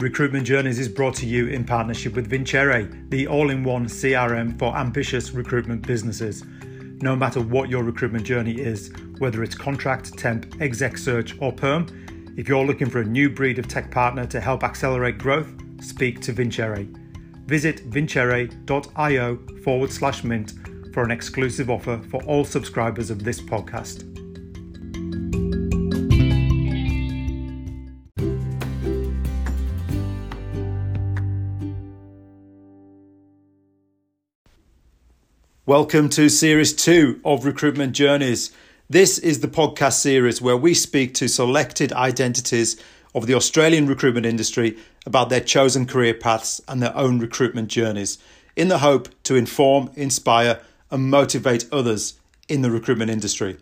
Recruitment Journeys is brought to you in partnership with Vincere, the all in one CRM for ambitious recruitment businesses. No matter what your recruitment journey is, whether it's contract, temp, exec search, or perm, if you're looking for a new breed of tech partner to help accelerate growth, speak to Vincere. Visit vincere.io forward slash mint for an exclusive offer for all subscribers of this podcast. Welcome to Series 2 of Recruitment Journeys. This is the podcast series where we speak to selected identities of the Australian recruitment industry about their chosen career paths and their own recruitment journeys, in the hope to inform, inspire, and motivate others in the recruitment industry.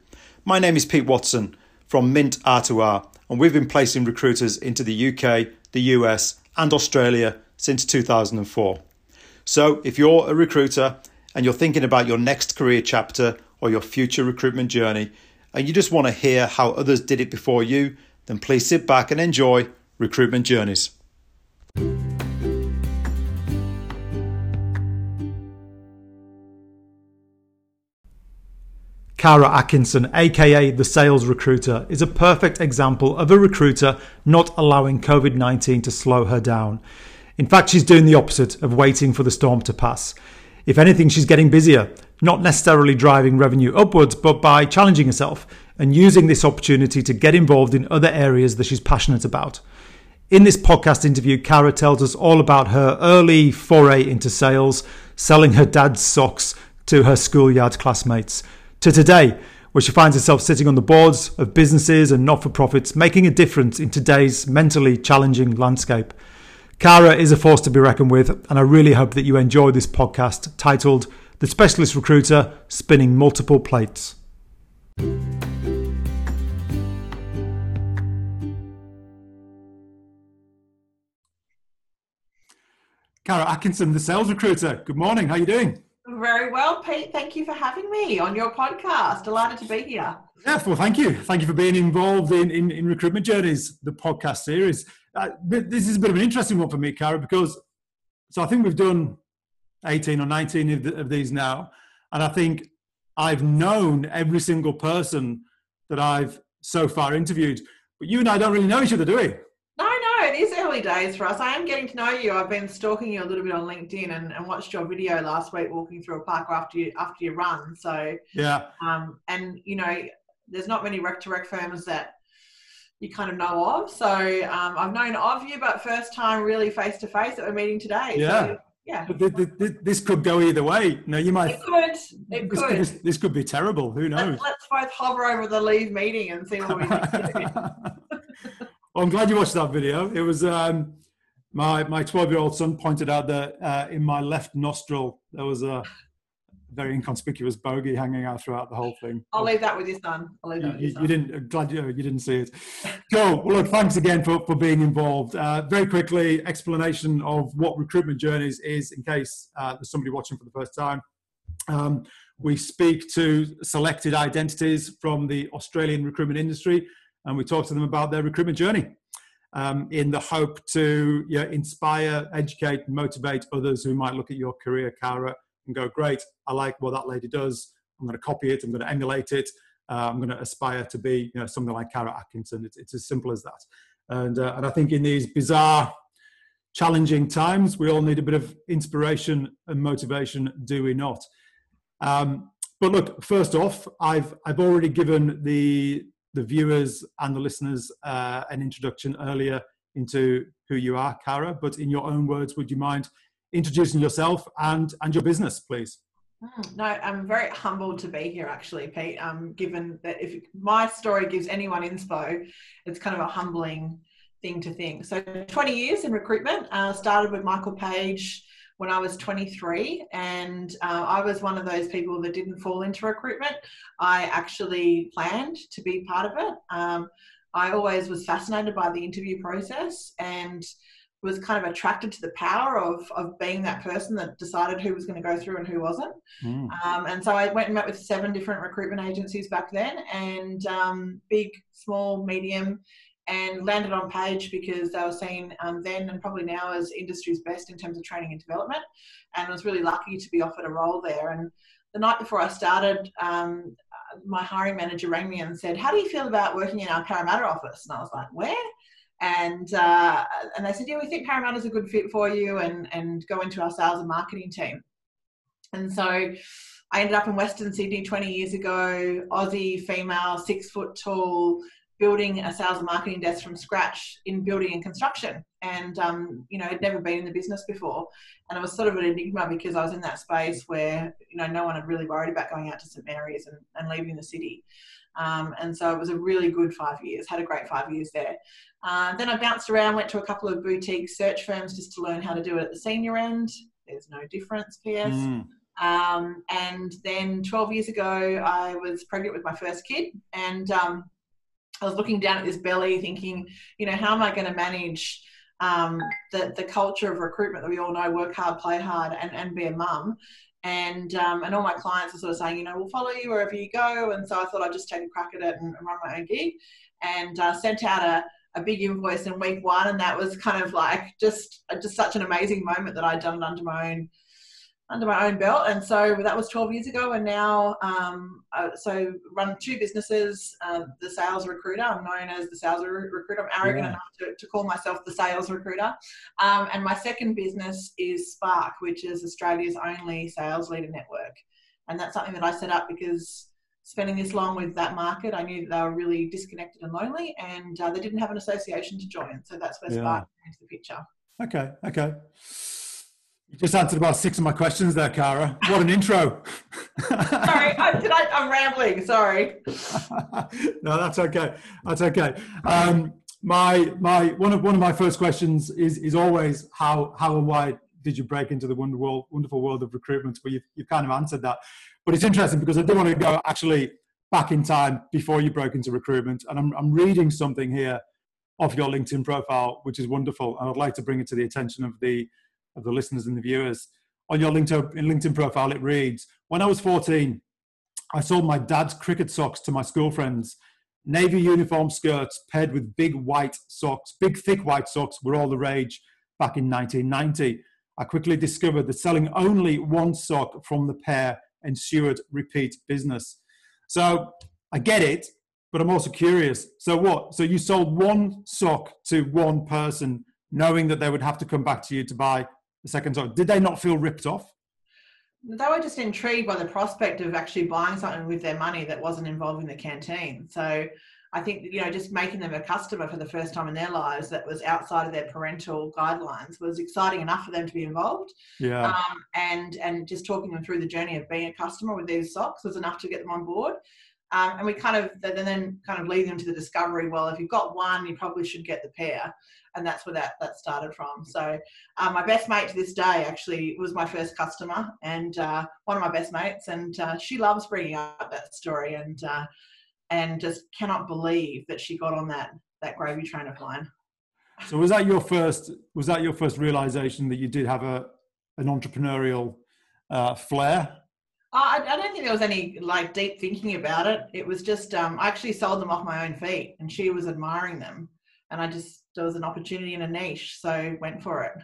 My name is Pete Watson from Mint R2R, and we've been placing recruiters into the UK, the US, and Australia since 2004. So, if you're a recruiter and you're thinking about your next career chapter or your future recruitment journey, and you just want to hear how others did it before you, then please sit back and enjoy Recruitment Journeys. Kara Atkinson, aka the sales recruiter, is a perfect example of a recruiter not allowing COVID 19 to slow her down. In fact, she's doing the opposite of waiting for the storm to pass. If anything, she's getting busier, not necessarily driving revenue upwards, but by challenging herself and using this opportunity to get involved in other areas that she's passionate about. In this podcast interview, Kara tells us all about her early foray into sales, selling her dad's socks to her schoolyard classmates, to today, where she finds herself sitting on the boards of businesses and not for profits, making a difference in today's mentally challenging landscape. Cara is a force to be reckoned with, and I really hope that you enjoy this podcast titled The Specialist Recruiter Spinning Multiple Plates. Cara Atkinson, the sales recruiter. Good morning. How are you doing? Very well, Pete. Thank you for having me on your podcast. Delighted to be here. Yeah, well, thank you. Thank you for being involved in, in, in Recruitment Journeys, the podcast series uh, this is a bit of an interesting one for me, Cara, because so I think we've done 18 or 19 of, the, of these now, and I think I've known every single person that I've so far interviewed. But you and I don't really know each other, do we? No, no, it is early days for us. I am getting to know you. I've been stalking you a little bit on LinkedIn and, and watched your video last week walking through a park after you after you run. So yeah, um, and you know, there's not many rec to rec firms that you kind of know of. So um, I've known of you, but first time really face to face that we're meeting today. Yeah. So, yeah. This could go either way. No, you might. It could. It this, could. This, this, could be terrible. Who knows? Let's, let's both hover over the leave meeting and see what we do. well, I'm glad you watched that video. It was um, my my 12 year old son pointed out that uh, in my left nostril there was a very inconspicuous bogey hanging out throughout the whole thing. I'll leave that with your son. I'll leave that you, you, you didn't. Glad you, you didn't see it. Cool. Well, look, thanks again for, for being involved. Uh, very quickly, explanation of what recruitment journeys is, in case uh, there's somebody watching for the first time. Um, we speak to selected identities from the Australian recruitment industry, and we talk to them about their recruitment journey. Um, in the hope to you know, inspire, educate, motivate others who might look at your career, Cara, and go, great, I like what that lady does. I'm going to copy it. I'm going to emulate it. Uh, I'm going to aspire to be, you know, something like Cara Atkinson. It's, it's as simple as that. And, uh, and I think in these bizarre, challenging times, we all need a bit of inspiration and motivation, do we not? Um, but look, first off, I've, I've already given the, the viewers and the listeners uh, an introduction earlier into who you are, Cara. But in your own words, would you mind introducing yourself and and your business, please. Hmm, no, I'm very humbled to be here, actually, Pete. Um, given that if my story gives anyone inspo, it's kind of a humbling thing to think. So, 20 years in recruitment. Uh, started with Michael Page when I was 23, and uh, I was one of those people that didn't fall into recruitment. I actually planned to be part of it. Um, I always was fascinated by the interview process and was kind of attracted to the power of, of being that person that decided who was going to go through and who wasn't. Mm. Um, and so I went and met with seven different recruitment agencies back then, and um, big, small, medium. and landed on Page because they were seen um, then and probably now as industry's best in terms of training and development. And was really lucky to be offered a role there. And the night before I started, um, my hiring manager rang me and said, "How do you feel about working in our Parramatta office?" And I was like, "Where?" And uh, and they said, "Yeah, we think Parramatta is a good fit for you, and and go into our sales and marketing team." And so I ended up in Western Sydney 20 years ago, Aussie female, six foot tall, building a sales and marketing desk from scratch in building and construction. And, um, you know, had never been in the business before. And it was sort of an enigma because I was in that space where, you know, no one had really worried about going out to St. Mary's and, and leaving the city. Um, and so it was a really good five years, had a great five years there. Uh, then I bounced around, went to a couple of boutique search firms just to learn how to do it at the senior end. There's no difference, PS. Mm. Um, and then 12 years ago, I was pregnant with my first kid. And um, I was looking down at this belly thinking, you know, how am I going to manage um, the, the culture of recruitment that we all know work hard, play hard, and, and be a mum? And, um, and all my clients are sort of saying, you know, we'll follow you wherever you go. And so I thought I'd just take a crack at it and, run my own gig and uh, sent out a, a big invoice in week one. And that was kind of like just, just such an amazing moment that I'd done it under my own under my own belt. And so that was 12 years ago. And now, um, uh, so run two businesses, uh, the sales recruiter. I'm known as the sales recruiter. I'm arrogant yeah. enough to, to, call myself the sales recruiter. Um, and my second business is Spark, which is Australia's only sales leader network. And that's something that I set up because spending this long with that market, I knew that they were really disconnected and lonely and uh, they didn't have an association to join. So that's where yeah. Spark came into the picture. Okay. Okay. You just answered about six of my questions there, Cara. What an intro. sorry, I'm, I'm, rambling. Sorry. no, that's okay. That's okay. Um, my my one of one of my first questions is is always how how and why did you break into the wonder world, wonderful world of recruitment? But you've you've kind of answered that. But it's interesting because I do want to go actually back in time before you broke into recruitment, and I'm I'm reading something here off your LinkedIn profile, which is wonderful, and I'd like to bring it to the attention of the of the listeners and the viewers. On your LinkedIn, LinkedIn profile, it reads When I was 14, I sold my dad's cricket socks to my school friends. Navy uniform skirts paired with big white socks, big thick white socks were all the rage back in 1990. I quickly discovered that selling only one sock from the pair ensured repeat business. So I get it, but I'm also curious. So what? So you sold one sock to one person, knowing that they would have to come back to you to buy the second time. Did they not feel ripped off? They were just intrigued by the prospect of actually buying something with their money that wasn't involving the canteen. So I think you know just making them a customer for the first time in their lives that was outside of their parental guidelines was exciting enough for them to be involved. Yeah. Um, and and just talking them through the journey of being a customer with these socks was enough to get them on board. Um, and we kind of then then kind of lead them to the discovery. Well, if you've got one, you probably should get the pair and that's where that, that started from. So uh, my best mate to this day actually was my first customer and uh, one of my best mates, and uh, she loves bringing up that story and uh, and just cannot believe that she got on that that gravy train of mine. So was that your first? Was that your first realization that you did have a an entrepreneurial uh, flair? I, I, don't think there was any like deep thinking about it. It was just um, I actually sold them off my own feet, and she was admiring them, and I just there was an opportunity in a niche, so went for it.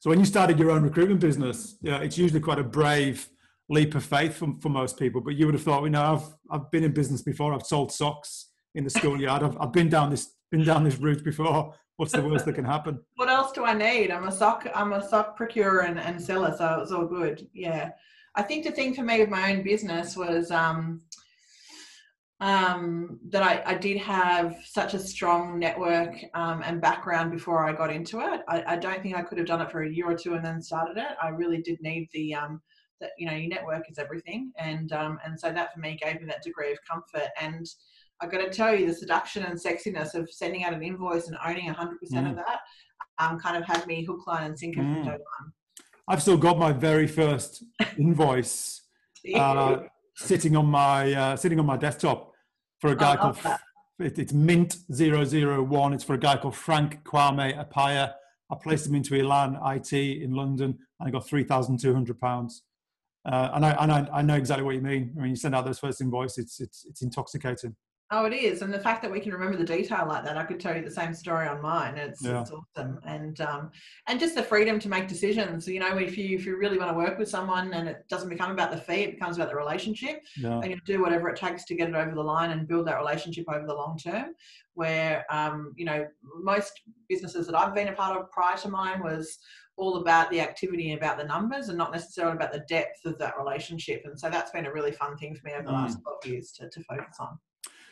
So when you started your own recruitment business, yeah, it's usually quite a brave leap of faith for, for most people. But you would have thought, you know, I've I've been in business before. I've sold socks in the schoolyard. I've I've been down this been down this route before. What's the worst that can happen? What else do I need? I'm a sock I'm a sock procurer and, and seller, so it's all good. Yeah. I think the thing for me with my own business was um, um, that I, I, did have such a strong network um, and background before I got into it. I, I, don't think I could have done it for a year or two and then started it. I really did need the um, that you know your network is everything, and um, and so that for me gave me that degree of comfort. And I've got to tell you, the seduction and sexiness of sending out an invoice and owning 100% mm. of that um, kind of had me hook, line, and sinker mm. from day one. I've still got my very first invoice uh, sitting on my uh, sitting on my desktop for a guy called it, it's Mint 001. It's for a guy called Frank Kwame Apaya. I placed him into Elan IT in London and I got £3,200. Uh, and I, and I, I, know exactly what you mean. I mean, you send out those first invoices, it's, it's, it's intoxicating. Oh, it is, and the fact that we can remember the detail like that, I could tell you the same story on mine. It's, Yeah. it's awesome, and um, and just the freedom to make decisions. You know, if you if you really want to work with someone, and it doesn't become about the fee, it becomes about the relationship, Yeah. and you do whatever it takes to get it over the line and build that relationship over the long term. Where um, you know most businesses that I've been a part of prior to mine was all about the activity and about the numbers, and not necessarily about the depth of that relationship. And so that's been a really fun thing for me over the last Mm. 12 years to, to focus on.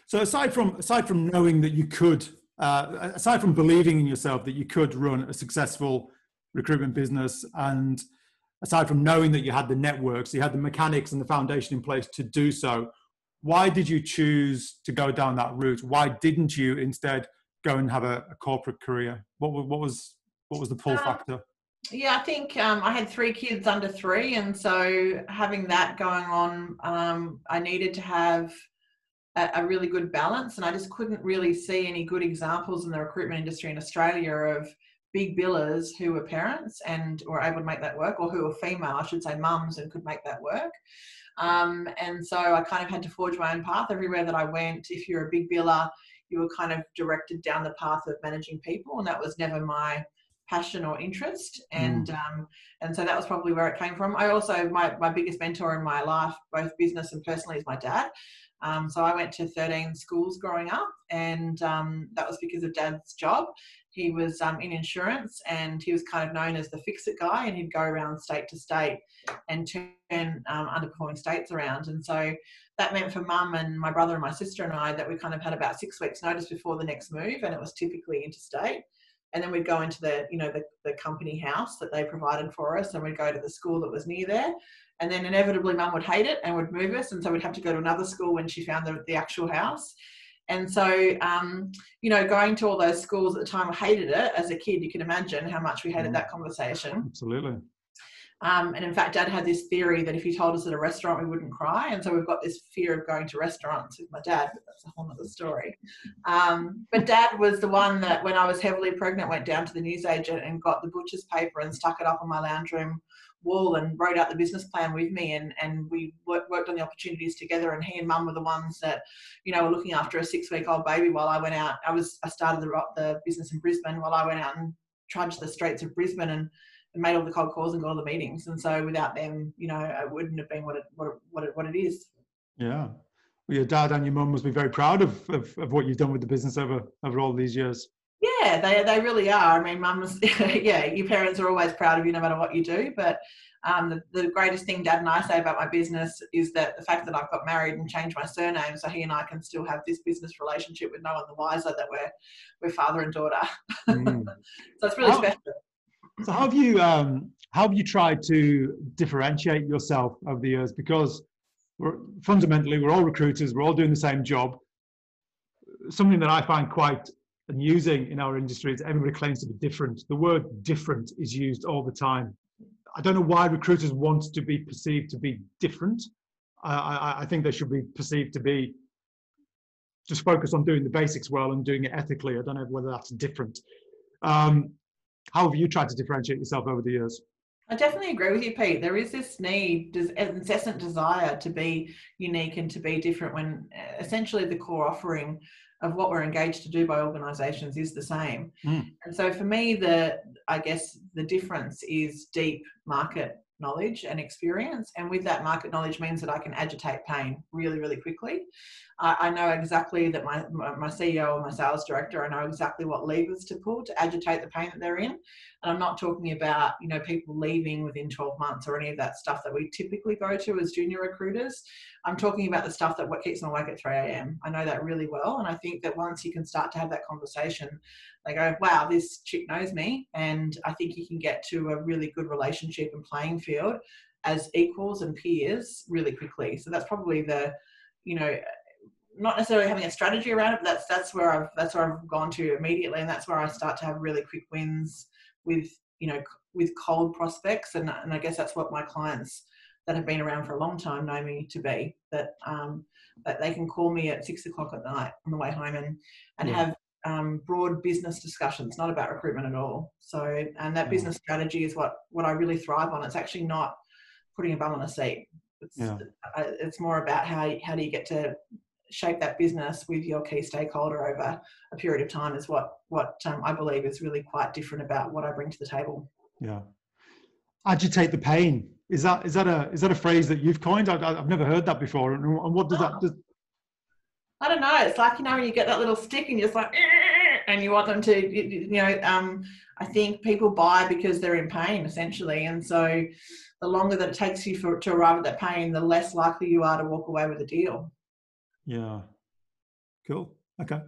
So aside from aside from knowing that you could, uh, aside from believing in yourself that you could run a successful recruitment business, and aside from knowing that you had the networks, you had the mechanics and the foundation in place to do so, why did you choose to go down that route? Why didn't you instead go and have a, a corporate career? What, what was what was the pull Um, factor? Yeah, I think um, I had three kids under three, and so having that going on, um, I needed to have a, a really good balance, and I just couldn't really see any good examples in the recruitment industry in Australia of big billers who were parents and were able to make that work, or who were female, I should say, mums, and could make that work. Um, and so I kind of had to forge my own path everywhere that I went. If you're a big biller, you were kind of directed down the path of managing people, and that was never my passion or interest and um, and so that was probably where it came from i also my, my biggest mentor in my life both business and personally is my dad um, so i went to 13 schools growing up and um, that was because of dad's job. He was um, in insurance and he was kind of known as the fix it guy and he'd go around state to state and turn um, underperforming states around. And so that meant for mum and my brother and my sister and i that we kind of had about six weeks notice before the next move and it was typically interstate and then we'd go into the you know the, the company house that they provided for us and we'd go to the school that was near there and then inevitably mum would hate it and would move us and so we'd have to go to another school when she found the, the actual house and so um, you know going to all those schools at the time i hated it as a kid you can imagine how much we hated Mm. that conversation Absolutely. Um, and in fact, Dad had this theory that if he told us at a restaurant, we wouldn't cry. And so we've got this fear of going to restaurants with my dad, but that's a whole other story. Um, but Dad was the one that, when I was heavily pregnant, went down to the newsagent and got the butcher's paper and stuck it up on my lounge room wall and wrote out the business plan with me. And, and we worked, on the opportunities together. And he and Mum were the ones that, you know, were looking after a six week old baby while I went out. I was I started the, the business in Brisbane while I went out and trudged the streets of Brisbane and made all the cold calls and got all the meetings. And so without them, you know, it wouldn't have been what it what it, what it, what it is. Yeah. Well, your dad and your mum must be very proud of, of, of what you've done with the business over over all these years. Yeah, they they really are. I mean, mums, yeah, your parents are always proud of you no matter what you do. But um, the, the greatest thing Dad and I say about my business is that the fact that I've got married and changed my surname, so he and I can still have this business relationship with no one the wiser that we're we're father and daughter. Mm. So it's really How- special. So how have you um, how have you tried to differentiate yourself over the years? Because we're, fundamentally, we're all recruiters. We're all doing the same job. Something that I find quite amusing in our industry is everybody claims to be different. The word "different" is used all the time. I don't know why recruiters want to be perceived to be different. I, I, I think they should be perceived to be just focused on doing the basics well and doing it ethically. I don't know whether that's different. Um, how have you tried to differentiate yourself over the years? I definitely agree with you, Pete. There is this need, this incessant desire to be unique and to be different when uh, essentially the core offering of what we're engaged to do by organisations is the same. Mm. And so for me, the I guess the difference is deep market knowledge and experience. And with that market knowledge means that I can agitate pain really, really quickly. I, I know exactly that my, my CEO or my sales director, I know exactly what levers to pull to agitate the pain that they're in. And I'm not talking about, you know, people leaving within 12 months or any of that stuff that we typically go to as junior recruiters. I'm talking about the stuff that what keeps them awake at 3 a.m. I know that really well. And I think that once you can start to have that conversation, they go, wow, this chick knows me. And I think you can get to a really good relationship and playing field as equals and peers really quickly. So that's probably the, you know, not necessarily having a strategy around it, but that's that's where I've that's where I've gone to immediately, and that's where I start to have really quick wins with you know with cold prospects, and and I guess that's what my clients that have been around for a long time know me to be that um, that they can call me at six o'clock at night on the way home and and Yeah. have um, broad business discussions, not about recruitment at all. So and that Yeah. business strategy is what what I really thrive on. It's actually not putting a bum on a seat. It's, Yeah. it's more about how how do you get to shape that business with your key stakeholder over a period of time is what what um, I believe is really quite different about what I bring to the table. Yeah, agitate the pain. Is that is that a is that a phrase that you've coined? I, have never heard that before. And what does oh. that? Does... I don't know. It's like you know when you get that little stick and you're just like, and you want them to, you know. Um, I think people buy because they're in pain essentially, and so the longer that it takes you for to arrive at that pain, the less likely you are to walk away with a deal. Yeah. Cool. Okay.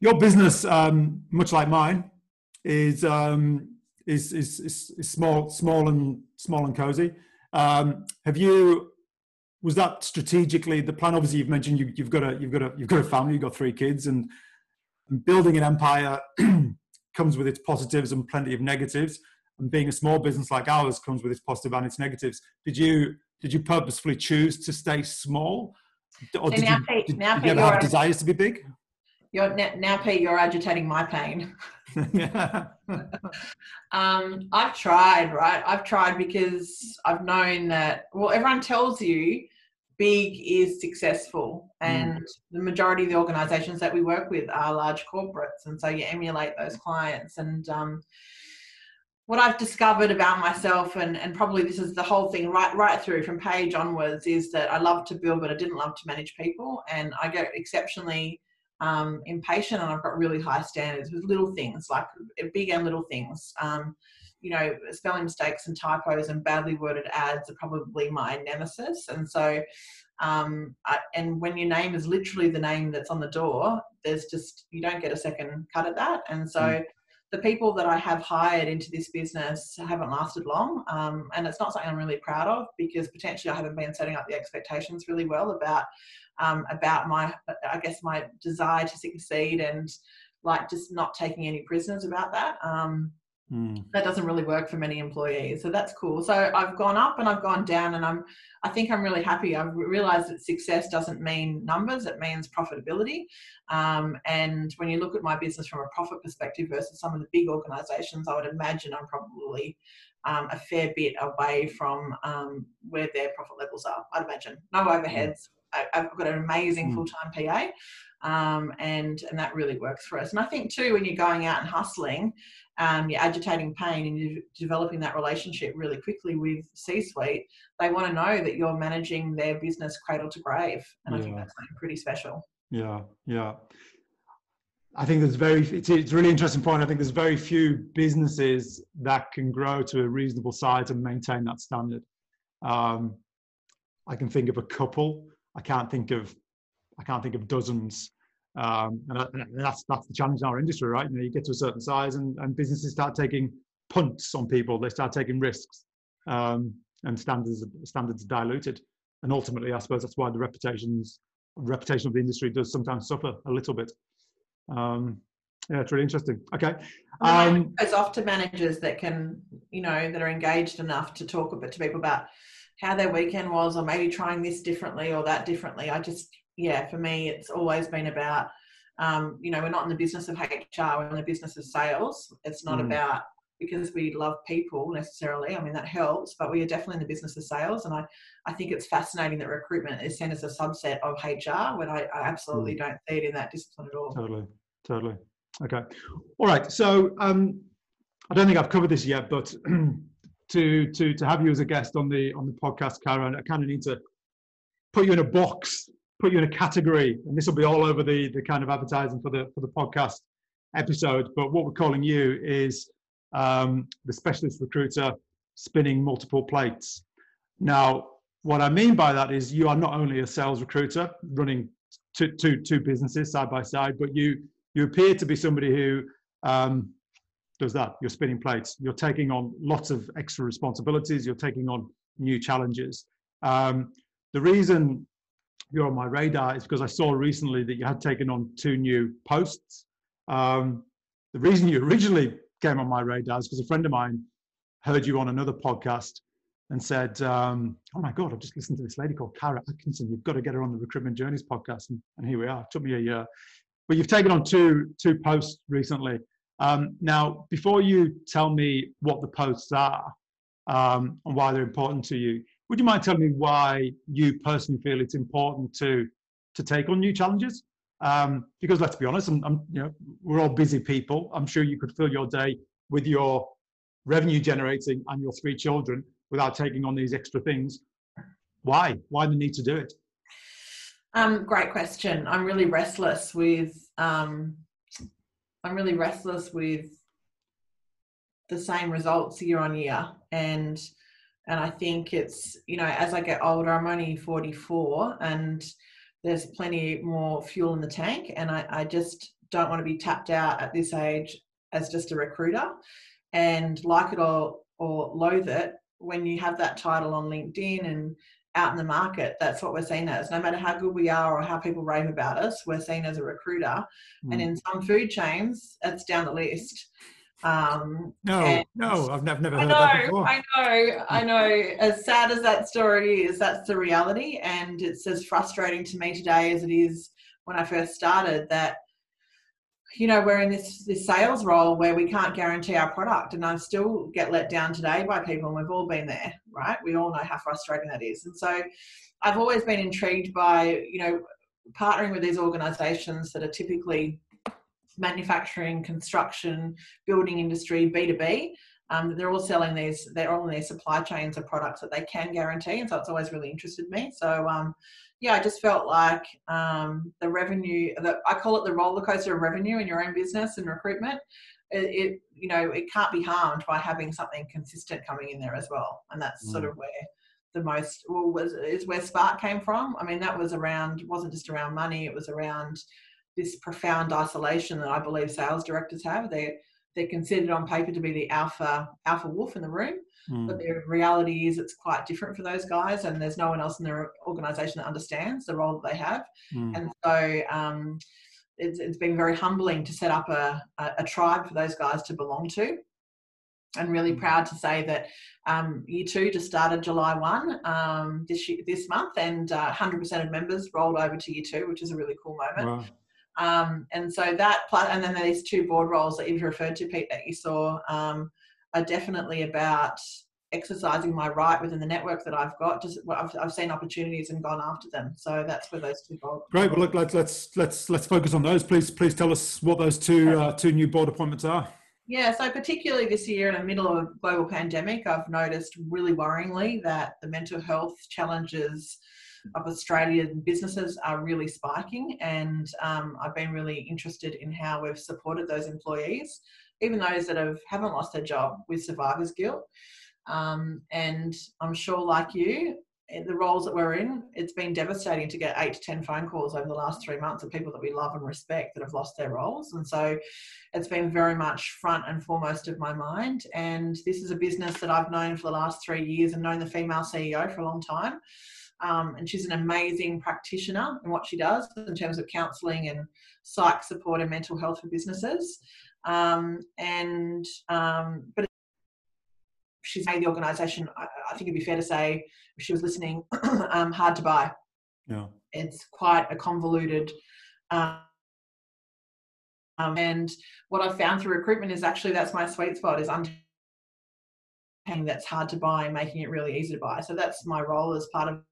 Your business, um, much like mine, is um, is, is, is is small, small and small and cozy. Um, have you? Was that strategically the plan? Obviously, you've mentioned you, have got a you've got a you've got a family, you've got three kids, and, and building an empire comes with its positives and plenty of negatives. And being a small business like ours comes with its positive and its negatives. Did you did you purposefully choose to stay small, or so did, you, Pete, did, did you ever have desires to be big? You're now, Pete. You're agitating my pain. um, I've tried, right? I've tried because I've known that. Well, everyone tells you big is successful, and mm. the majority of the organisations that we work with are large corporates, and so you emulate those clients. And um, what I've discovered about myself, and, and probably this is the whole thing right right through from Page onwards, is that I love to build, but I didn't love to manage people, and I get exceptionally um, impatient, and I've got really high standards with little things like big and little things. Um, you know, spelling mistakes and typos and badly worded ads are probably my nemesis, and so. Um, I, and when your name is literally the name that's on the door, there's just you don't get a second cut at that, and so. Mm the people that I have hired into this business haven't lasted long. Um, and it's not something I'm really proud of because potentially I haven't been setting up the expectations really well about um, about my, I guess, my desire to succeed and like just not taking any prisoners about that. Um, Mm. That doesn't really work for many employees, so that's cool. So I've gone up and I've gone down, and I'm I think I'm really happy. I've realised that success doesn't mean numbers; it means profitability. Um, and when you look at my business from a profit perspective versus some of the big organisations, I would imagine I'm probably um, a fair bit away from um, where their profit levels are. I'd imagine no overheads. I, have got an amazing mm. full time PA. Um, and and that really works for us. And I think too, when you're going out and hustling, um, you're agitating pain and you're developing that relationship really quickly with C-suite, they want to know that you're managing their business cradle to grave, and yeah. I think that's something pretty special. Yeah, yeah. I think there's very it's, it's a really interesting point. I think there's very few businesses that can grow to a reasonable size and maintain that standard. Um, I can think of a couple. I can't think of I can't think of dozens um, and, and, that's that's the challenge in our industry, right? You know, you get to a certain size, and, and businesses start taking punts on people. They start taking risks, um, and standards standards diluted. And ultimately, I suppose that's why the reputations reputation of the industry does sometimes suffer a little bit. Um, yeah, it's really interesting. Okay. Um, it's off to managers that can, you know, that are engaged enough to talk a bit to people about how their weekend was, or maybe trying this differently or that differently. I just yeah, for me, it's always been about, um, you know, we're not in the business of HR, we're in the business of sales. It's not mm. about because we love people necessarily. I mean, that helps, but we are definitely in the business of sales. And I, I think it's fascinating that recruitment is seen as a subset of HR when I, I absolutely mm. don't see it in that discipline at all. Totally, totally. Okay. All right. So um, I don't think I've covered this yet, but to to to have you as a guest on the on the podcast, Karen, I kind of need to put you in a box put you in a category, and this will be all over the the kind of advertising for the for the podcast episode. But what we're calling you is um, the specialist recruiter spinning multiple plates. Now, what I mean by that is you are not only a sales recruiter running two, two, two businesses side by side, but you you appear to be somebody who um, does that. You're spinning plates. You're taking on lots of extra responsibilities. You're taking on new challenges. Um, the reason you're on my radar is because I saw recently that you had taken on two new posts. Um, the reason you originally came on my radar is because a friend of mine heard you on another podcast and said, um, "Oh my God, I've just listened to this lady called Cara Atkinson. You've got to get her on the Recruitment Journeys podcast." And, and here we are. It took me a year, but you've taken on two two posts recently. Um, now, before you tell me what the posts are um, and why they're important to you, would you mind telling me why you personally feel it's important to to take on new challenges. Um, because let's be honest, I'm, I'm, you know, we're all busy people. I'm sure you could fill your day with your revenue generating and your three children without taking on these extra things. Why? Why the need to do it? Um, great question. I'm really restless with. Um, I'm really restless with the same results year on year, and and I think it's you know as I get older, I'm only 44, and there's plenty more fuel in the tank, and I, I just don't want to be tapped out at this age as just a recruiter, and like it or or loathe it. When you have that title on LinkedIn and out in the market, that's what we're seen as. No matter how good we are or how people rave about us, we're seen as a recruiter. Mm. And in some food chains, it's down the list. Um, no, no, I've never, never heard know, that before. I know, I know. As sad as that story is, that's the reality. And it's as frustrating to me today as it is when I first started that you know we're in this this sales role where we can't guarantee our product and i still get let down today by people and we've all been there right we all know how frustrating that is and so i've always been intrigued by you know partnering with these organizations that are typically manufacturing construction building industry b2b um, they're all selling these they're all in their supply chains of products that they can guarantee and so it's always really interested me so um, yeah, I just felt like um, the revenue, the, I call it the roller coaster of revenue in your own business and recruitment. It, it, you know, it can't be harmed by having something consistent coming in there as well. And that's mm. sort of where the most, well, was, is where Spark came from. I mean, that was around, wasn't just around money, it was around this profound isolation that I believe sales directors have. They're, they're considered on paper to be the alpha alpha wolf in the room Mm. But the reality is it's quite different for those guys, and there's no one else in their organisation that understands the role that they have. Mm. And so um, it's, it's been very humbling to set up a, a, a, tribe for those guys to belong to. And really mm. proud to say that um, year two just started July 1 um, this, year, this month, and uh, 100% of members rolled over to year two, which is a really cool moment. Wow. Um, and so that, and then these two board roles that you've referred to, Pete, that you saw, um, are definitely about exercising my right within the network that I've got. Just I've, I've seen opportunities and gone after them. So that's where those two board. Great. Well, look, let's let's let's let's focus on those. Please, please tell us what those two uh, two new board appointments are. Yeah, so particularly this year in the middle of a global pandemic, I've noticed really worryingly that the mental health challenges of Australian businesses are really spiking, and um, I've been really interested in how we've supported those employees even those that have haven't lost their job with survivor's guilt. Um, and I'm sure, like you, the roles that we're in, it's been devastating to get eight to 10 phone calls over the last three months of people that we love and respect that have lost their roles. And so it's been very much front and foremost of my mind. And this is a business that I've known for the last three years and known the female CEO for a long time. Um, and she's an amazing practitioner in what she does in terms of counselling and psych support and mental health for businesses. Um, and um, but she's made the organisation. I, I, think it'd be fair to say, if she was listening, um, hard to buy. Yeah, it's quite a convoluted. Um, and what I've found through recruitment is actually that's my sweet spot is understanding that's hard to buy and making it really easy to buy. So that's my role as part of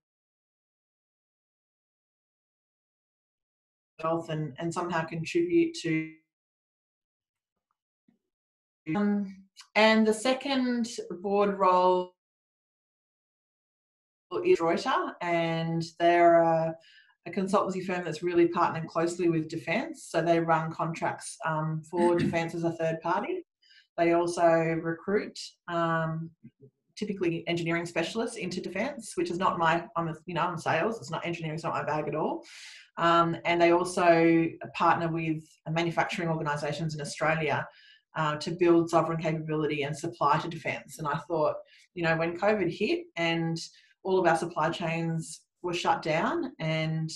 health and, and somehow contribute to um, and the second board role is Reuter, and they're a, a, consultancy firm that's really partnered closely with Defence. So they run contracts um, for Defence as a third party. They also recruit um, typically engineering specialists into defence, which is not my, I'm a, you know, I'm sales. It's not engineering. It's not my bag at all. Um, and they also partner with manufacturing organisations in Australia uh, to build sovereign capability and supply to defence. And I thought, you know, when COVID hit and all of our supply chains were shut down and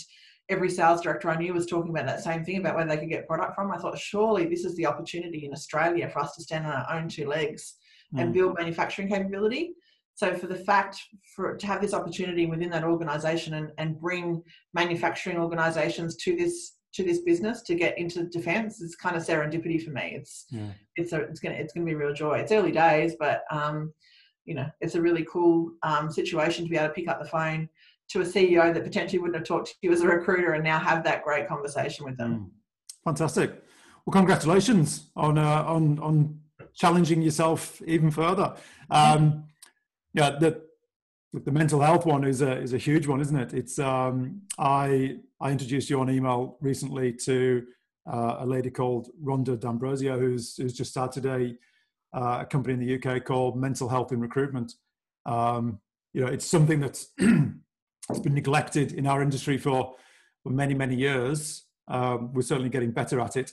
every sales director I knew was talking about that same thing about where they could get product from. I thought, surely this is the opportunity in Australia for us to stand on our own two legs mm. and build manufacturing capability. So for the fact for to have this opportunity within that organisation and, and bring manufacturing organisations to this to this business to get into defence is kind of serendipity for me. It's yeah. it's a, it's gonna it's gonna be a real joy. It's early days, but um, you know it's a really cool um, situation to be able to pick up the phone to a CEO that potentially wouldn't have talked to you as a recruiter and now have that great conversation with them. Mm. Fantastic. Well, congratulations on uh, on on challenging yourself even further. Um, yeah, the the mental health one is a is a huge one, isn't it? It's um, I I introduced you on email recently to uh, a lady called Rhonda D'Ambrosio, who's who's just started a uh, a company in the UK called Mental Health in Recruitment. Um, you know, it's something that's it's been neglected in our industry for, for many many years. Um, we're certainly getting better at it,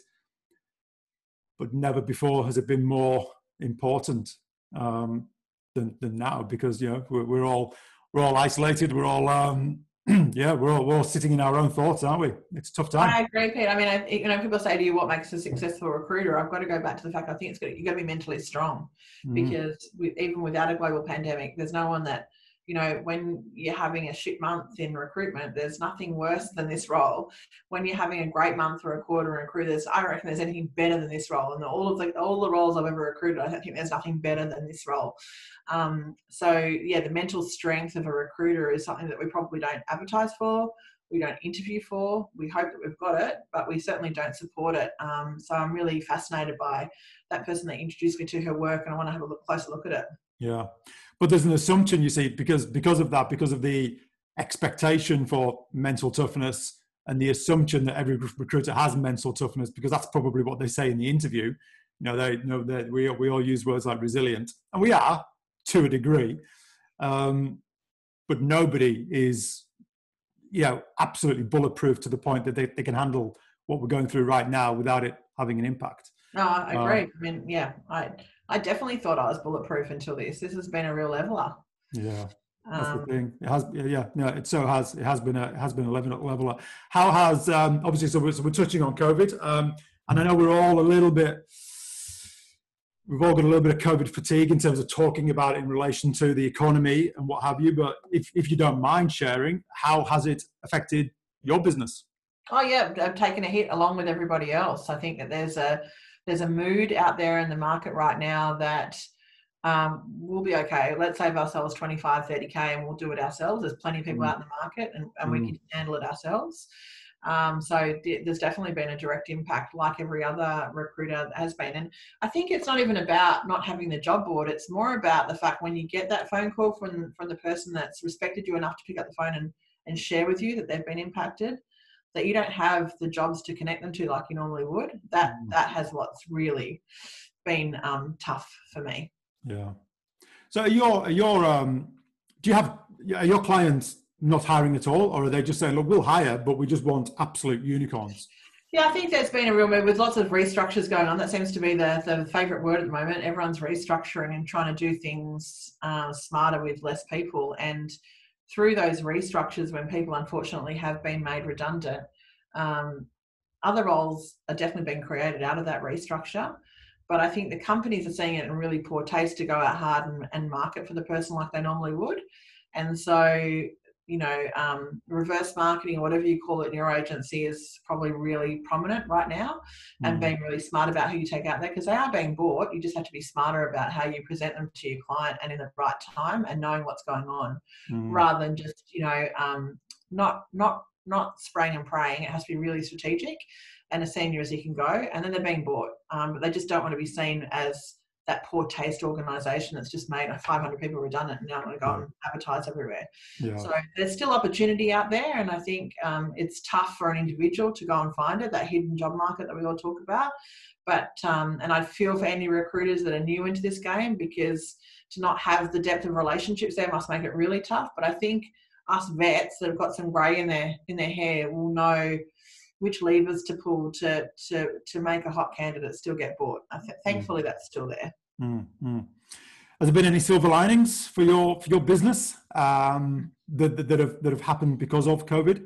but never before has it been more important um, than, than now because you know we're, we're all we're all isolated. We're all um, yeah, we're all, we're all sitting in our own thoughts, aren't we? It's a tough time. I agree, Pete. I mean, I, you know, people say to you, "What makes a successful recruiter?" I've got to go back to the fact I think it's got you got to be mentally strong mm. because we, even without a global pandemic, there's no one that you know, when you're having a shit month in recruitment, there's nothing worse than this role. When you're having a great month or a quarter in there's I reckon there's anything better than this role. And all of the all the roles I've ever recruited, I don't think there's nothing better than this role. Um, so yeah, the mental strength of a recruiter is something that we probably don't advertise for. We don't interview for. We hope that we've got it, but we certainly don't support it. Um, so I'm really fascinated by that person that introduced me to her work, and I want to have a look, closer look at it. Yeah but there's an assumption you see because because of that because of the expectation for mental toughness and the assumption that every recruiter has mental toughness because that's probably what they say in the interview. You know they you know that we, we all use words like resilient and we are to a degree. Um, but nobody is you know absolutely bulletproof to the point that they, they can handle what we're going through right now without it having an impact no i agree uh, i mean yeah i I definitely thought I was bulletproof until this. This has been a real leveler. Yeah. That's um, the thing. It has, yeah, no, It so has. It has been a it has been a level leveler. How has um, obviously? So we're, so we're touching on COVID, um, and I know we're all a little bit. We've all got a little bit of COVID fatigue in terms of talking about it in relation to the economy and what have you. But if if you don't mind sharing, how has it affected your business? Oh yeah, I've taken a hit along with everybody else. I think that there's a there's a mood out there in the market right now that um, we'll be okay. Let's save ourselves 25, 30K and we'll do it ourselves. There's plenty of people mm. out in the market and, and mm. we can handle it ourselves. Um, so there's definitely been a direct impact, like every other recruiter has been. And I think it's not even about not having the job board. It's more about the fact when you get that phone call from from the person that's respected you enough to pick up the phone and and share with you that they've been impacted that you don't have the jobs to connect them to like you normally would that mm. that has what's really been um, tough for me yeah so your your um do you have are your clients not hiring at all or are they just saying look we'll hire but we just want absolute unicorns yeah, I think there's been a real move with lots of restructures going on. That seems to be the, the favourite word at the moment. Everyone's restructuring and trying to do things uh, smarter with less people. And through those restructures, when people unfortunately have been made redundant, um, other roles are definitely being created out of that restructure. But I think the companies are seeing it in really poor taste to go out hard and, and market for the person like they normally would. And so you know, um, reverse marketing or whatever you call it in your agency is probably really prominent right now and mm. being really smart about who you take out there because they are being bought. You just have to be smarter about how you present them to your client and in the right time and knowing what's going on mm. rather than just, you know, um, not, not, not spraying and praying. It has to be really strategic and as senior as you can go. And then they're being bought. Um, but they just don't want to be seen as that poor taste organization that's just made 500 people redundant and now I'm going to go and advertise everywhere. Yeah. So there's still opportunity out there, and I think um, it's tough for an individual to go and find it, that hidden job market that we all talk about. But um, and I feel for any recruiters that are new into this game because to not have the depth of relationships there must make it really tough. But I think us vets that have got some grey in their in their hair will know which levers to pull to to to make a hot candidate still get bought. Th- mm. thankfully, mm. that's still there. Mm-hmm. Has there been any silver linings for your for your business um, that, that, that have that have happened because of COVID?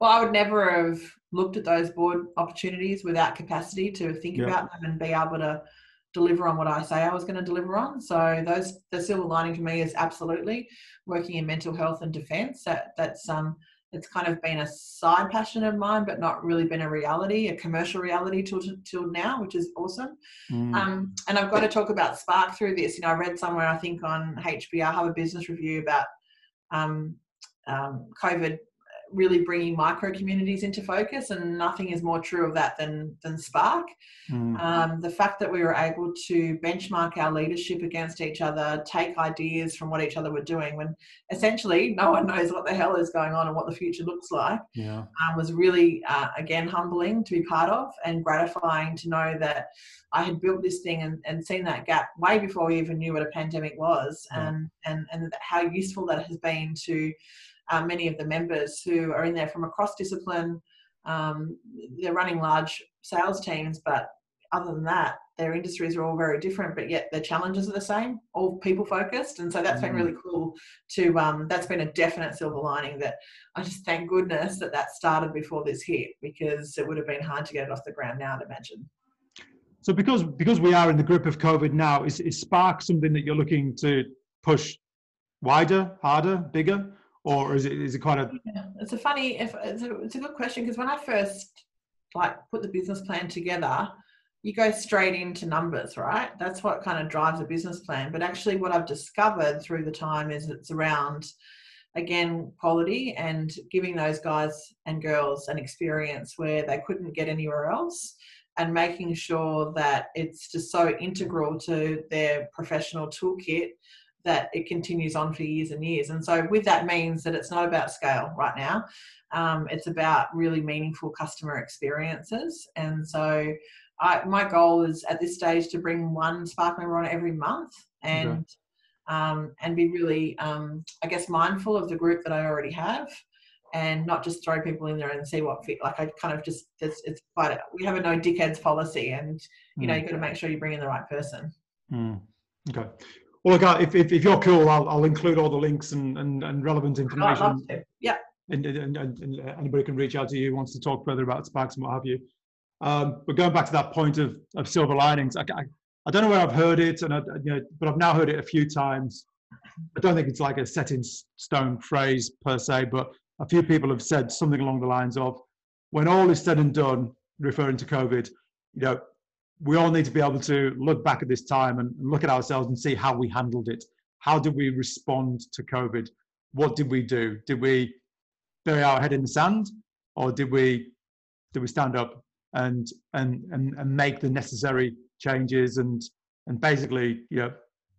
Well, I would never have looked at those board opportunities without capacity to think yep. about them and be able to deliver on what I say I was going to deliver on. So those the silver lining for me is absolutely working in mental health and defence. That that's um it's kind of been a side passion of mine, but not really been a reality, a commercial reality till till now, which is awesome. Mm. Um, and I've got to talk about Spark through this. You know, I read somewhere I think on HBR Harvard Business Review about um, um, COVID really bringing micro communities into focus, and nothing is more true of that than than Spark. Mm. Um, the fact that we were able to benchmark our leadership against each other, take ideas from what each other were doing, when essentially no one knows what the hell is going on and what the future looks like, yeah. um, was really uh, again humbling to be part of and gratifying to know that I had built this thing and, and seen that gap way before we even knew what a pandemic was, yeah. and and and how useful that has been to uh, many of the members who are in there from across discipline. Um, they're running large sales teams, but other than that, their industries are all very different, but yet their challenges are the same, all people focused. And so that's been mm. really cool to, um, that's been a definite silver lining that I just thank goodness that that started before this hit because it would have been hard to get it off the ground now, I'd imagine. So because because we are in the grip of COVID now, is, is Spark something that you're looking to push wider, harder, bigger? Or is it is it kind of yeah, it's a funny if it's a, it's a good question because when i first like put the business plan together you go straight into numbers right? That's what kind of drives a business plan. But actually what i've discovered through the time is it's around again quality and giving those guys and girls an experience where they couldn't get anywhere else and making sure that it's just so integral to their professional toolkit that it continues on for years and years. And so, with that means that it's not about scale right now. Um, it's about really meaningful customer experiences. And so, I, my goal is at this stage to bring one Spark member on every month and okay. um, and be really, um, I guess, mindful of the group that I already have. And not just throw people in there and see what fit. Like I kind of just, it's, it's quite. A, we have a no dickheads policy, and you mm. know hmm. you've got to make sure you bring in the right person. Mm. Okay. Well, look, if, if, if you're cool, I'll, I'll include all the links and, and, and relevant information. Yeah. And, and, and, and, anybody can reach out to you who wants to talk further about Sparks and what have you. Um, but going back to that point of, of silver linings, I, I, I don't know where I've heard it, and I, you know, but I've now heard it a few times. I don't think it's like a set in stone phrase per se, but a few people have said something along the lines of, when all is said and done, referring to COVID, you know, we all need to be able to look back at this time and look at ourselves and see how we handled it. How did we respond to COVID? What did we do? Did we bury our head in the sand, or did we did we stand up and and and, and make the necessary changes and and basically you know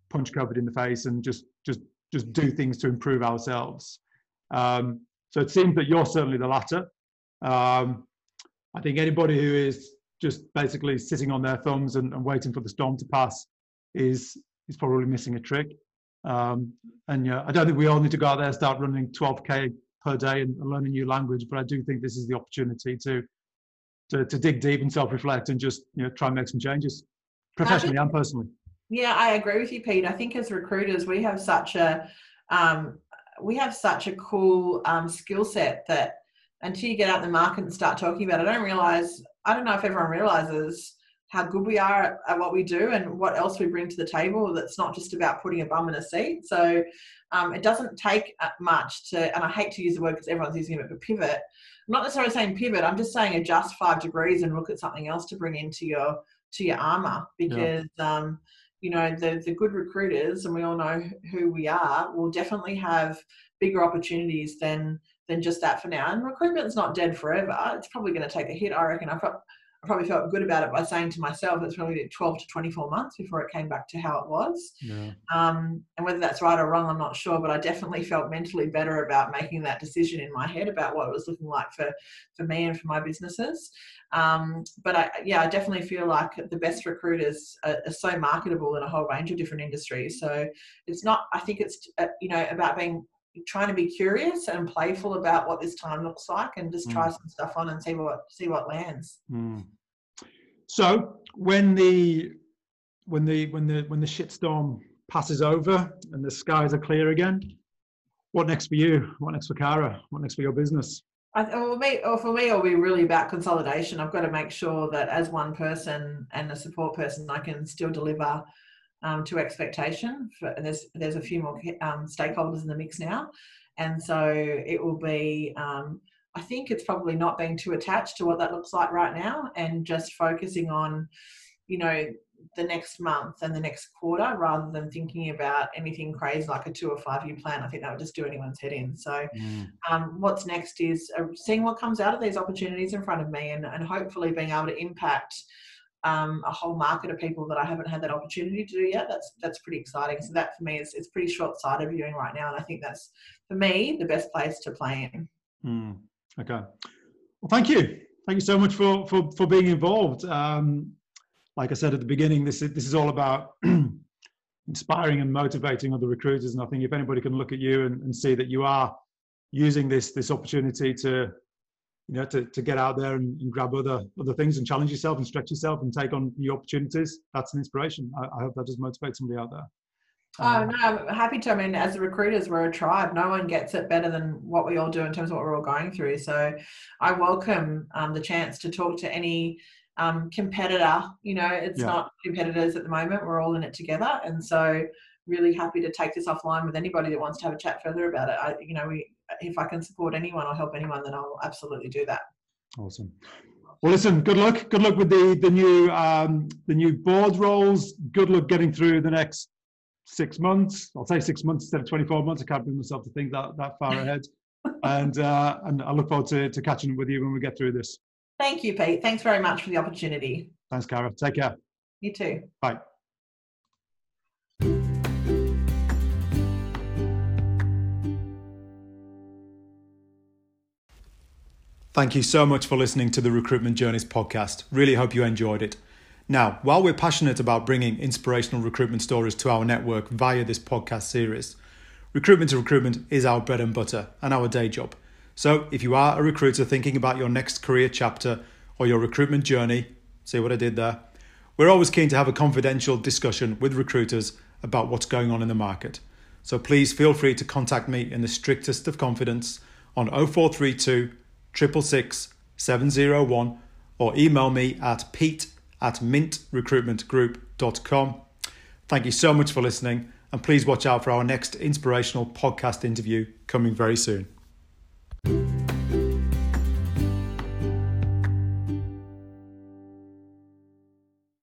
punch COVID in the face and just just just do things to improve ourselves. Um, so it seems that you're certainly the latter. Um, I think anybody who is just basically sitting on their thumbs and, and waiting for the storm to pass is is probably missing a trick. Um, and yeah, I don't think we all need to go out there and start running 12k per day and, and learn a new language, but I do think this is the opportunity to to, to dig deep and self-reflect and just you know try and make some changes professionally and personally. Yeah, I agree with you, Pete. I think as recruiters, we have such a um, we have such a cool um, skill set that until you get out in the market and start talking about it, I don't realize I don't know if everyone realizes how good we are at, at, what we do and what else we bring to the table that's not just about putting a bum in a seat. So um, it doesn't take much to, and I hate to use the word because everyone's using it, but pivot. I'm not necessarily saying pivot, I'm just saying adjust five degrees and look at something else to bring into your to your armor because yeah. um, you know the the good recruiters and we all know who we are will definitely have bigger opportunities than than just that for now. And recruitment's not dead forever. It's probably going to take a hit. I reckon. I, I probably felt good about it by saying to myself it's probably 12 to 24 months before it came back to how it was. Yeah. Um, and whether that's right or wrong, I'm not sure. But I definitely felt mentally better about making that decision in my head about what it was looking like for for me and for my businesses. Um, but I, yeah, I definitely feel like the best recruiters are, are, so marketable in a whole range of different industries. So it's not. I think it's uh, you know about being trying to be curious and playful about what this time looks like and just try mm. some stuff on and see what see what lands mm. so when the when the when the when the shitstorm passes over and the skies are clear again what next for you what next for Cara what next for your business I, well, me, or for me, it'll be really about consolidation. I've got to make sure that as one person and a support person, I can still deliver um, to expectation. For, there's there's a few more um, stakeholders in the mix now, and so it will be. Um, I think it's probably not being too attached to what that looks like right now, and just focusing on, you know, the next month and the next quarter rather than thinking about anything crazy like a two or five year plan. I think that would just do anyone's head in. So, mm. um, what's next is uh, seeing what comes out of these opportunities in front of me and, and hopefully being able to impact um, a whole market of people that I haven't had that opportunity to do yet. That's that's pretty exciting. So that for me is it's pretty short sighted viewing right now, and I think that's for me the best place to play in. Mm. Okay. Well, thank you. Thank you so much for for for being involved. Um, like I said at the beginning, this is this is all about inspiring and motivating other recruiters. And I think if anybody can look at you and, and see that you are using this this opportunity to you know to, to get out there and, and, grab other other things and challenge yourself and stretch yourself and take on new opportunities that's an inspiration i, I hope that does motivate somebody out there Oh um, no, I'm happy to. I mean, as recruiters, we're a tribe. No one gets it better than what we all do in terms of what we're all going through. So, I welcome um, the chance to talk to any um, competitor. You know, it's yeah. not competitors at the moment. We're all in it together, and so really happy to take this offline with anybody that wants to have a chat further about it. I, you know, we if I can support anyone or help anyone, then I'll absolutely do that. Awesome. Well, listen. Good luck. Good luck with the the new um, the new board roles. Good luck getting through the next six months. I'll say six months instead of twenty four months. I can't bring myself to think that that far ahead. and uh, and I look forward to, to catching up with you when we get through this. Thank you, Pete. Thanks very much for the opportunity. Thanks, Cara. Take care. You too. Bye. Thank you so much for listening to the Recruitment Journeys podcast. Really hope you enjoyed it. Now, while we're passionate about bringing inspirational recruitment stories to our network via this podcast series, recruitment to recruitment is our bread and butter and our day job. So, if you are a recruiter thinking about your next career chapter or your recruitment journey, see what I did there? We're always keen to have a confidential discussion with recruiters about what's going on in the market. So, please feel free to contact me in the strictest of confidence on 0432 666 701 or email me at pete at mintrecruitmentgroup.com. Thank you so much for listening, and please watch out for our next inspirational podcast interview coming very soon.